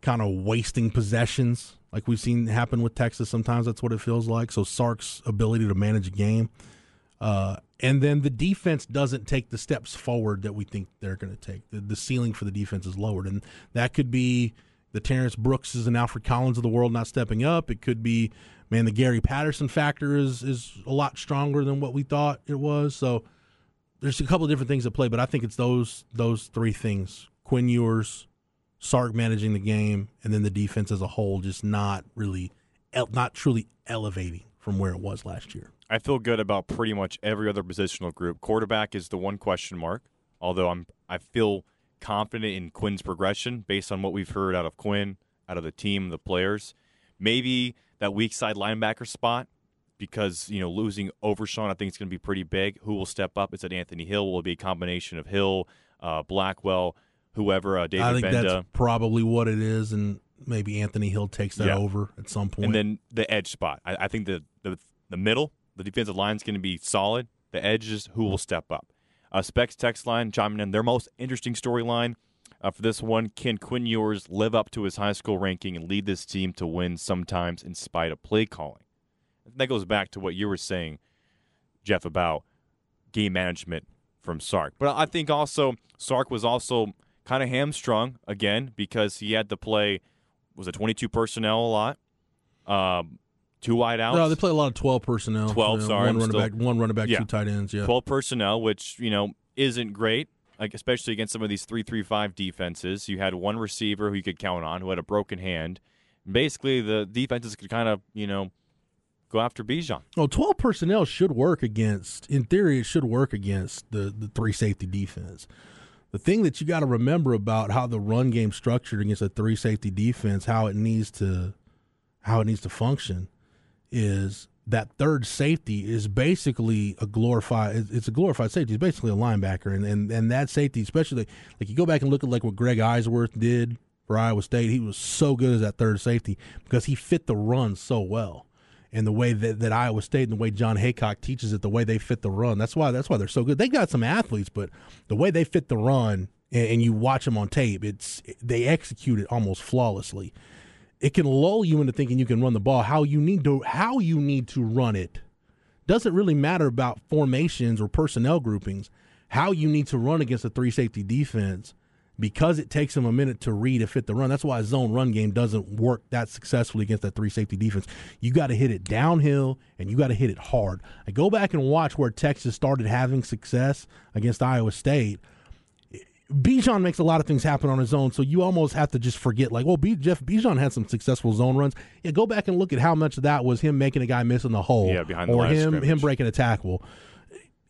Speaker 1: kind of wasting possessions, like we've seen happen with Texas. Sometimes that's what it feels like. So Sark's ability to manage a game, uh, and then the defense doesn't take the steps forward that we think they're going to take. The, the ceiling for the defense is lowered, and that could be the Terrence Brookses and Alfred Collins of the world not stepping up. It could be, man, the Gary Patterson factor is is a lot stronger than what we thought it was. So there's a couple of different things at play, but I think it's those those three things: Quinn Ewers, Sark managing the game, and then the defense as a whole just not really, not truly elevating from where it was last year.
Speaker 2: I feel good about pretty much every other positional group. Quarterback is the one question mark, although I'm I feel confident in Quinn's progression based on what we've heard out of Quinn, out of the team, the players. Maybe that weak side linebacker spot because you know losing Overshown, I think it's going to be pretty big. Who will step up? Is it Anthony Hill? Will it be a combination of Hill, uh, Blackwell, whoever? Uh, David
Speaker 1: I think
Speaker 2: Gbenda.
Speaker 1: that's probably what it is, and maybe Anthony Hill takes that
Speaker 2: Yeah.
Speaker 1: over at some point.
Speaker 2: And then the edge spot. I, I think the, the the middle, the defensive line is going to be solid. The edge is who will step up. Uh, Specs text line chiming in their most interesting storyline uh, for this one. Can Quinn Ewers live up to his high school ranking and lead this team to win sometimes in spite of play calling? That goes back to what you were saying, Jeff, about game management from Sark. But I think also Sark was also kind of hamstrung again because he had to play was it 22 personnel a lot, um, two wide outs.
Speaker 1: no, they play a lot of twelve personnel.
Speaker 2: 12,
Speaker 1: you know,
Speaker 2: sorry,
Speaker 1: one
Speaker 2: I'm
Speaker 1: running
Speaker 2: still-
Speaker 1: back, one running back,
Speaker 2: Yeah.
Speaker 1: two tight ends. Yeah,
Speaker 2: 12 personnel, which, you know, isn't great, like especially against some of these 3-3-5 defenses. You had one receiver who you could count on who had a broken hand. Basically, the defenses could kind of, you know, go after Bijan.
Speaker 1: Well, 12 personnel should work against, in theory, it should work against the, the three safety defense. The thing that you got to remember about how the run game structured against a three safety defense, how it needs to, how it needs to function, is that third safety is basically a glorified. it's- a glorified safety. It's basically a linebacker, and and and that safety, especially like you go back and look at like what Greg Eisworth did for Iowa State. He was so good as that third safety because he fit the run so well and the way that, that Iowa State and the way Jon Heacock teaches it, the way they fit the run. That's why that's why they're so good. They got some athletes, but the way they fit the run and, and you watch them on tape, it's they execute it almost flawlessly. It can lull you into thinking you can run the ball. How you need to how you need to run it doesn't really matter about formations or personnel groupings. How you need to run against a three safety defense because it takes them a minute to read and fit the run. That's why a zone run game doesn't work that successfully against that three safety defense. You got to hit it downhill and you got to hit it hard. I go back and watch where Texas started having success against Iowa State. Bijan makes a lot of things happen on his own, so you almost have to just forget, like, well, B- Jeff Bijan had some successful zone runs. Yeah, go back and look at how much of that was him making a guy miss in the hole,
Speaker 2: Yeah, behind the
Speaker 1: or him him breaking a tackle.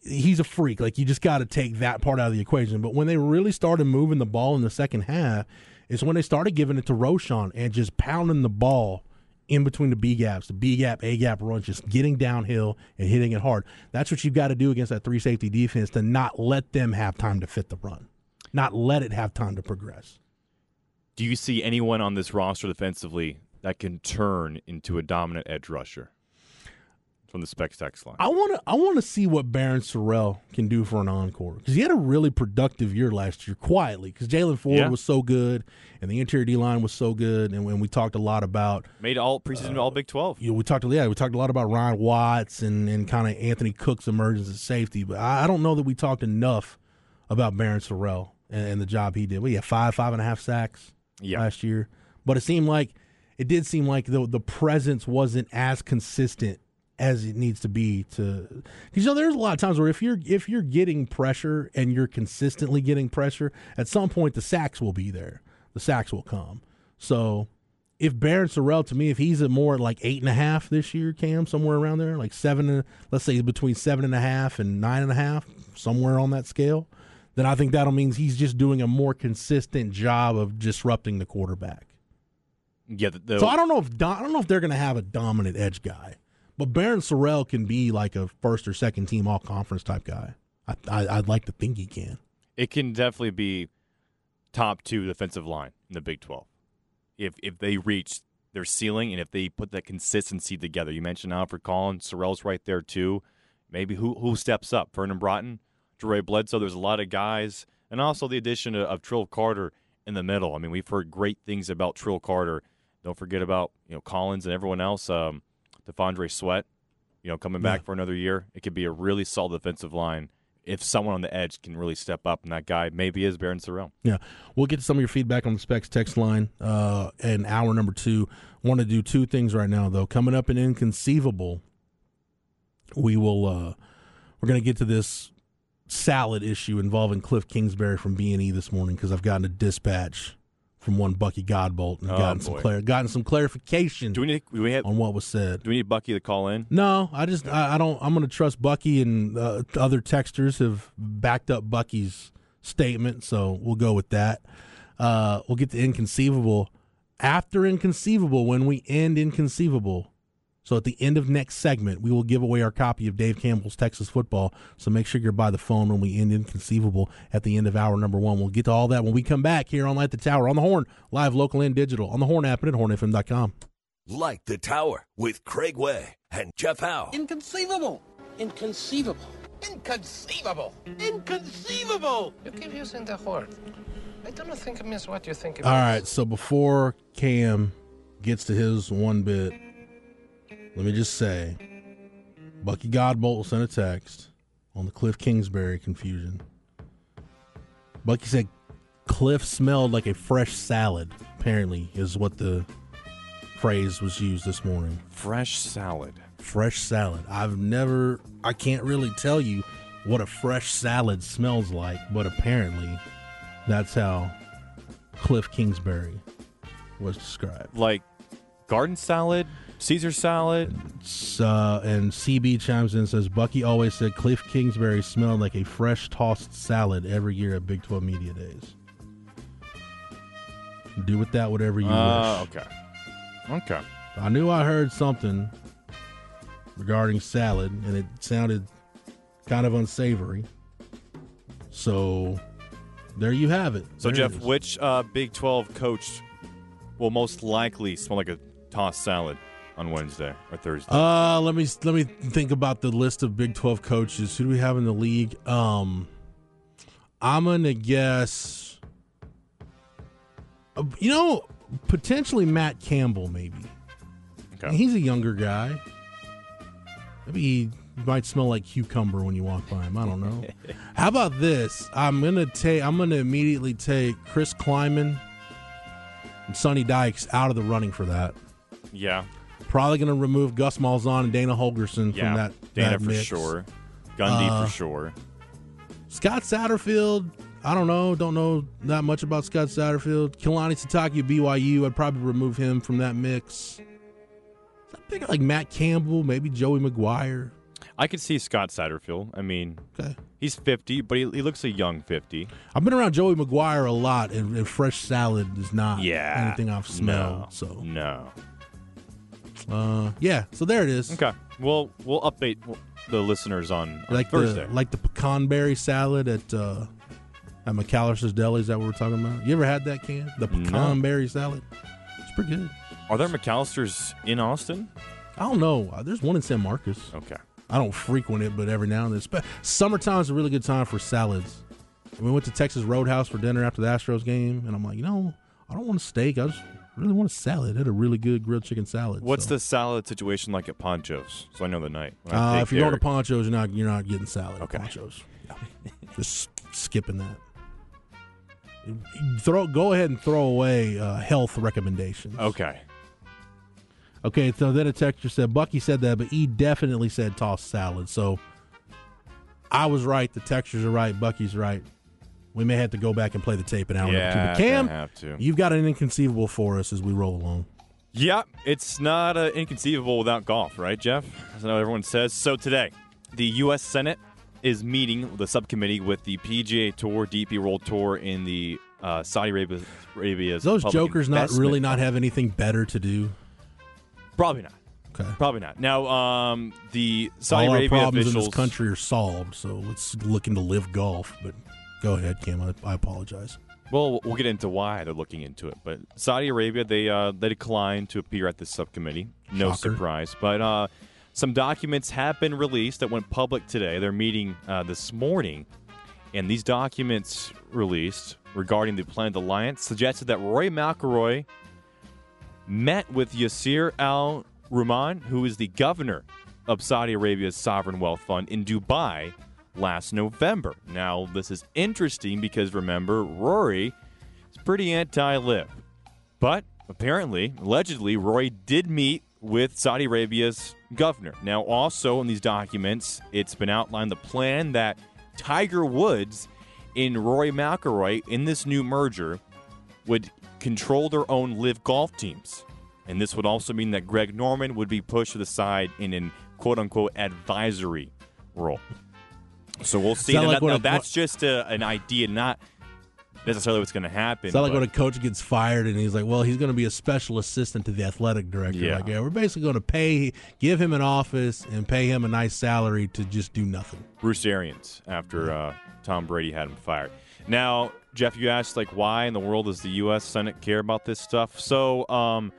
Speaker 1: He's a freak. Like you just got to take that part out of the equation. But when they really started moving the ball in the second half, is when they started giving it to Roschon and just pounding the ball in between the B gaps, the B gap, A gap runs, just getting downhill and hitting it hard. That's what you've got to do against that three safety defense to not let them have time to fit the run, not let it have time to progress.
Speaker 2: Do you see anyone on this roster defensively that can turn into a dominant edge rusher? From the Specs text line.
Speaker 1: I want to I want to see what Barryn Sorrell can do for an encore because he had a really productive year last year quietly because Jaylan Ford
Speaker 2: Yeah.
Speaker 1: was so good and the interior D line was so good and when we talked a lot about
Speaker 2: Made all preseason uh, all Big 12.
Speaker 1: you know we talked yeah we talked a lot about Ryan Watts and and kind of Anthony Cook's emergence as safety but I, I don't know that we talked enough about Barryn Sorrell and, and the job he did. We had five five and a half sacks
Speaker 2: Yeah.
Speaker 1: last year, but it seemed like it did seem like the the presence wasn't as consistent as it needs to be to you know there's a lot of times where if you're if you're getting pressure and you're consistently getting pressure at some point the sacks will be there the sacks will come so if Barryn Sorrell to me if he's at more like eight and a half this year Cam somewhere around there like seven and- let's say between seven and a half and nine and a half somewhere on that scale then I think that'll means he's just doing a more consistent job of disrupting the quarterback
Speaker 2: Yeah, the, the,
Speaker 1: so I don't know if Do- I don't know if they're going to have a dominant edge guy, but Barryn Sorrell can be like a first or second team all conference type guy. I, I I'd like to think he can.
Speaker 2: it can definitely be top two defensive line in the Big 12 if if they reach their ceiling and if they put that consistency together. You mentioned Alfred Collins, Sorrell's right there too. Maybe who who steps up? Vernon Broughton, Dre Bledsoe. There's a lot of guys, and also the addition of, of Trill Carter in the middle. I mean, we've heard great things about Trill Carter. Don't forget about you know Collins and everyone else. Um, T'Vondre Sweat, you know, coming back
Speaker 1: Yeah.
Speaker 2: for another year. It could be a really solid defensive line if someone on the edge can really step up, and that guy maybe is Barryn Sorrell.
Speaker 1: Yeah, we'll get to some of your feedback on the specs text line. Uh, and hour number two. Want to do two things right now though. Coming up in inconceivable, we will. Uh, we're going to get to this salad issue involving Cliff Kingsbury from B and E this morning because I've gotten a dispatch from one Bucky Godbolt and
Speaker 2: Oh,
Speaker 1: gotten some clar- gotten some clarification
Speaker 2: Do we need do we have
Speaker 1: on what was said.
Speaker 2: do we need Bucky to call in?
Speaker 1: No, I just I, I don't. I'm going to trust Bucky, and uh, other texters have backed up Bucky's statement, so we'll go with that. Uh, we'll get to inconceivable after inconceivable. When we end inconceivable, So at the end of next segment, we will give away our copy of Dave Campbell's Texas Football. So make sure you're by the phone when we end Inconceivable at the end of hour number one. We'll get to all that when we come back here on Light the Tower on the Horn, live, local, and digital on the Horn app and at hornfm.com.
Speaker 4: Light the Tower with Craig Way and Jeff Howe.
Speaker 5: Inconceivable. Inconceivable.
Speaker 6: Inconceivable! Inconceivable!
Speaker 5: You keep using the word. I don't think it means what you think it
Speaker 1: All
Speaker 5: means.
Speaker 1: right, so before Cam gets to his one bit, let me just say Bucky Godbolt sent a text on the Cliff Kingsbury confusion. Bucky said Cliff smelled like a fresh salad, apparently, is what the phrase was used this morning.
Speaker 2: Fresh salad.
Speaker 1: Fresh salad. I've never, I can't really tell you what a fresh salad smells like, but apparently that's how Cliff Kingsbury was described.
Speaker 2: Like garden salad, Caesar salad.
Speaker 1: Uh, and CB chimes in and says Bucky always said Cliff Kingsbury smelled like a fresh tossed salad every year at Big 12 Media Days. Do with that whatever you
Speaker 2: Uh,
Speaker 1: wish.
Speaker 2: okay. Okay.
Speaker 1: I knew I heard something regarding salad, and it sounded kind of unsavory. So there you have it.
Speaker 2: So,
Speaker 1: There
Speaker 2: Jeff, which uh, Big 12 coach will most likely smell like a tossed salad on Wednesday or Thursday?
Speaker 1: Uh, let me let me think about the list of Big Twelve coaches. Who do we have in the league? Um, I'm gonna guess. uh, You know, potentially Matt Campbell. Maybe
Speaker 2: okay.
Speaker 1: he's a younger guy. Maybe he might smell like cucumber when you walk by him. I don't know. How about this? I'm gonna take. I'm gonna immediately take Chris Klieman and Sonny Dykes out of the running for that.
Speaker 2: Yeah.
Speaker 1: Probably going to remove Gus Malzahn and Dana Holgorsen
Speaker 2: Yeah.
Speaker 1: from that.
Speaker 2: Dana
Speaker 1: that
Speaker 2: for
Speaker 1: mix.
Speaker 2: sure. Gundy
Speaker 1: Uh,
Speaker 2: for sure.
Speaker 1: Scott Satterfield. I don't know. Don't know that much about Scott Satterfield. Kalani Sitake of BYU. I'd probably remove him from that mix. I think like Matt Campbell, maybe Joey McGuire.
Speaker 2: I could see Scott Satterfield. I mean,
Speaker 1: Okay.
Speaker 2: he's 50, but he, he looks a young 50.
Speaker 1: I've been around Joey McGuire a lot, and, and fresh salad is not
Speaker 2: Yeah.
Speaker 1: anything I've smelled.
Speaker 2: No.
Speaker 1: So,
Speaker 2: No.
Speaker 1: Uh, yeah. So there it is.
Speaker 2: Okay. Well, we'll update the listeners on, on
Speaker 1: Like
Speaker 2: Thursday.
Speaker 1: the like the pecan berry salad at uh, at McAlister's Deli. Is that what we're talking about? You ever had that can? The pecan
Speaker 2: No.
Speaker 1: berry salad. It's pretty good.
Speaker 2: Are there McAlisters in Austin?
Speaker 1: I don't know. Uh, There's one in San Marcos.
Speaker 2: Okay.
Speaker 1: I don't frequent it, but every now and then. Spe- Summertime is a really good time for salads. We went to Texas Roadhouse for dinner after the Astros game, and I'm like, you know, I don't want a steak. I just really want a salad. Had a really good grilled chicken salad.
Speaker 2: What's
Speaker 1: so.
Speaker 2: the salad situation like at Ponchos? So I know the night.
Speaker 1: Uh, if you're going to Ponchos, you're not you're not getting salad.
Speaker 2: Okay.
Speaker 1: At Ponchos. just skipping that. Throw go ahead and throw away uh, health recommendations.
Speaker 2: Okay.
Speaker 1: Okay, so then a texture said Bucky said that, but he definitely said toss salad. So I was right. The textures are right. Bucky's right. We may have to go back and play the tape an hour
Speaker 2: Yeah,
Speaker 1: number two. But Cam,
Speaker 2: have to.
Speaker 1: you've got an inconceivable for us as we roll along.
Speaker 2: Yeah, it's not uh, inconceivable without golf, right, Jeff? As I know everyone says. So today, the U.S. Senate is meeting the subcommittee with the PGA Tour, DP World Tour, in the uh, Saudi Arabia, Arabia's
Speaker 1: Those jokers not really not have anything better to do.
Speaker 2: Probably not.
Speaker 1: Okay.
Speaker 2: Probably not. Now, um, the Saudi
Speaker 1: All our problems
Speaker 2: officials.
Speaker 1: in this country are solved, so let's look into LIV golf. But go ahead, Cam. I, I apologize.
Speaker 2: Well, we'll get into why they're looking into it. But Saudi Arabia, they uh, they declined to appear at this subcommittee. No
Speaker 1: Shocker.
Speaker 2: surprise. But uh, some documents have been released that went public today. They're meeting uh, this morning, and these documents released regarding the planned alliance suggested that Rory McIlroy met with Yasir Al Rumayyan, who is the governor of Saudi Arabia's sovereign wealth fund in Dubai last November. Now, this is interesting because remember, Rory is pretty anti LIV. But apparently, allegedly, Rory did meet with Saudi Arabia's governor. Now, also in these documents, it's been outlined the plan that Tiger Woods and Rory McIlroy in this new merger would control their own LIV golf teams. And this would also mean that Greg Norman would be pushed to the side in an quote unquote advisory role. So we'll see. Now,
Speaker 1: like
Speaker 2: that- now
Speaker 1: a-
Speaker 2: that's just a, an idea, not necessarily what's going to happen.
Speaker 1: It's not like when a coach gets fired and he's like, "Well, he's going to be a special assistant to the athletic director."
Speaker 2: Yeah.
Speaker 1: Like, yeah, we're basically going to pay, give him an office and pay him a nice salary to just do nothing.
Speaker 2: Bruce Arians after uh, Tom Brady had him fired. Now, Jeff, you asked like why in the world does the U.S. Senate care about this stuff? So, um,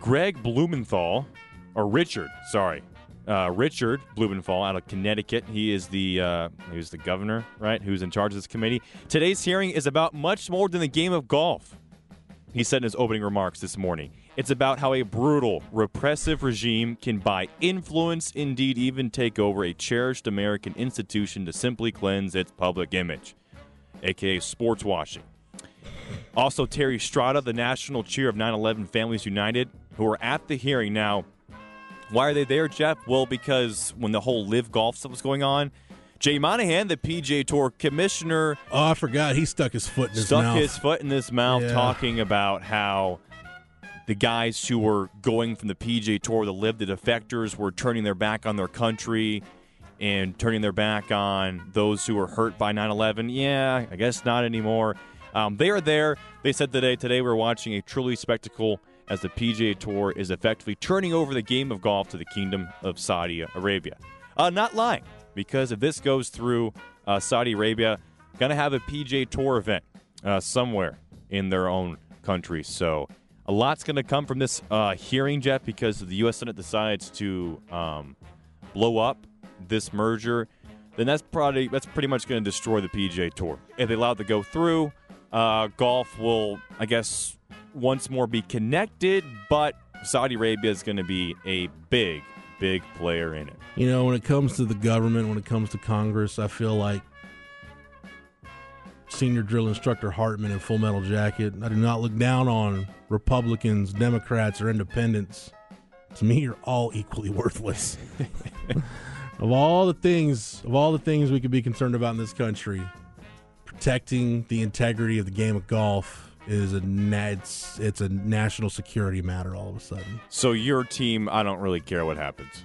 Speaker 2: Greg Blumenthal, or Richard, sorry, uh, Richard Blumenthal out of Connecticut. He is the uh, the governor, right? Who's in charge of this committee. Today's hearing is about much more than the game of golf. He said in his opening remarks this morning. It's about how a brutal, repressive regime can buy influence, indeed, even take over a cherished American institution to simply cleanse its public image, aka sports washing. Also, Terry Strada, the national cheer of 9 11 Families United, who are at the hearing. Now, why are they there, Jeff? Well, because when the whole LIV golf stuff was going on, Jay Monahan, the PGA Tour commissioner,
Speaker 1: Oh, I forgot he stuck his foot in his
Speaker 2: stuck
Speaker 1: mouth.
Speaker 2: his foot in his mouth
Speaker 1: Yeah.
Speaker 2: talking about how the guys who were going from the PGA Tour, the LIV the Defectors, were turning their back on their country and turning their back on those who were hurt by 9 11. Yeah, I guess not anymore. Um, they are there. They said today, today we're watching a truly spectacle as the PGA Tour is effectively turning over the game of golf to the Kingdom of Saudi Arabia. Uh, not lying, because if this goes through, uh, Saudi Arabia going to have a PGA Tour event uh, somewhere in their own country. So a lot's going to come from this uh, hearing, Jeff, because if the U.S. Senate decides to um, blow up this merger, then that's probably that's pretty much going to destroy the PGA Tour. If they allow it to go through, uh, golf will, I guess, once more be connected, but Saudi Arabia is going to be a big, big player in it.
Speaker 1: You know, when it comes to the government, when it comes to Congress, I feel like senior drill instructor Hartman in Full Metal Jacket. I do not look down on Republicans, Democrats, or independents. To me, you're all equally worthless. of all the things, of all the things we could be concerned about in this country, protecting the integrity of the game of golf is a na- it's, it's a national security matter. All of a sudden,
Speaker 2: So your team, I don't really care what happens.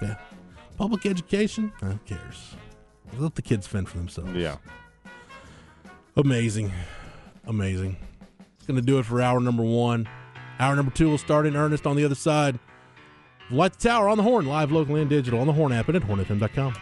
Speaker 1: yeah. Public education, who cares? Let the kids fend for themselves.
Speaker 2: Yeah.
Speaker 1: Amazing. Amazing. It's going to do it for hour number one. Hour number two will start in earnest on the other side. Light the Tower on the Horn, live, local, and digital on the Horn app and at hornfm.com.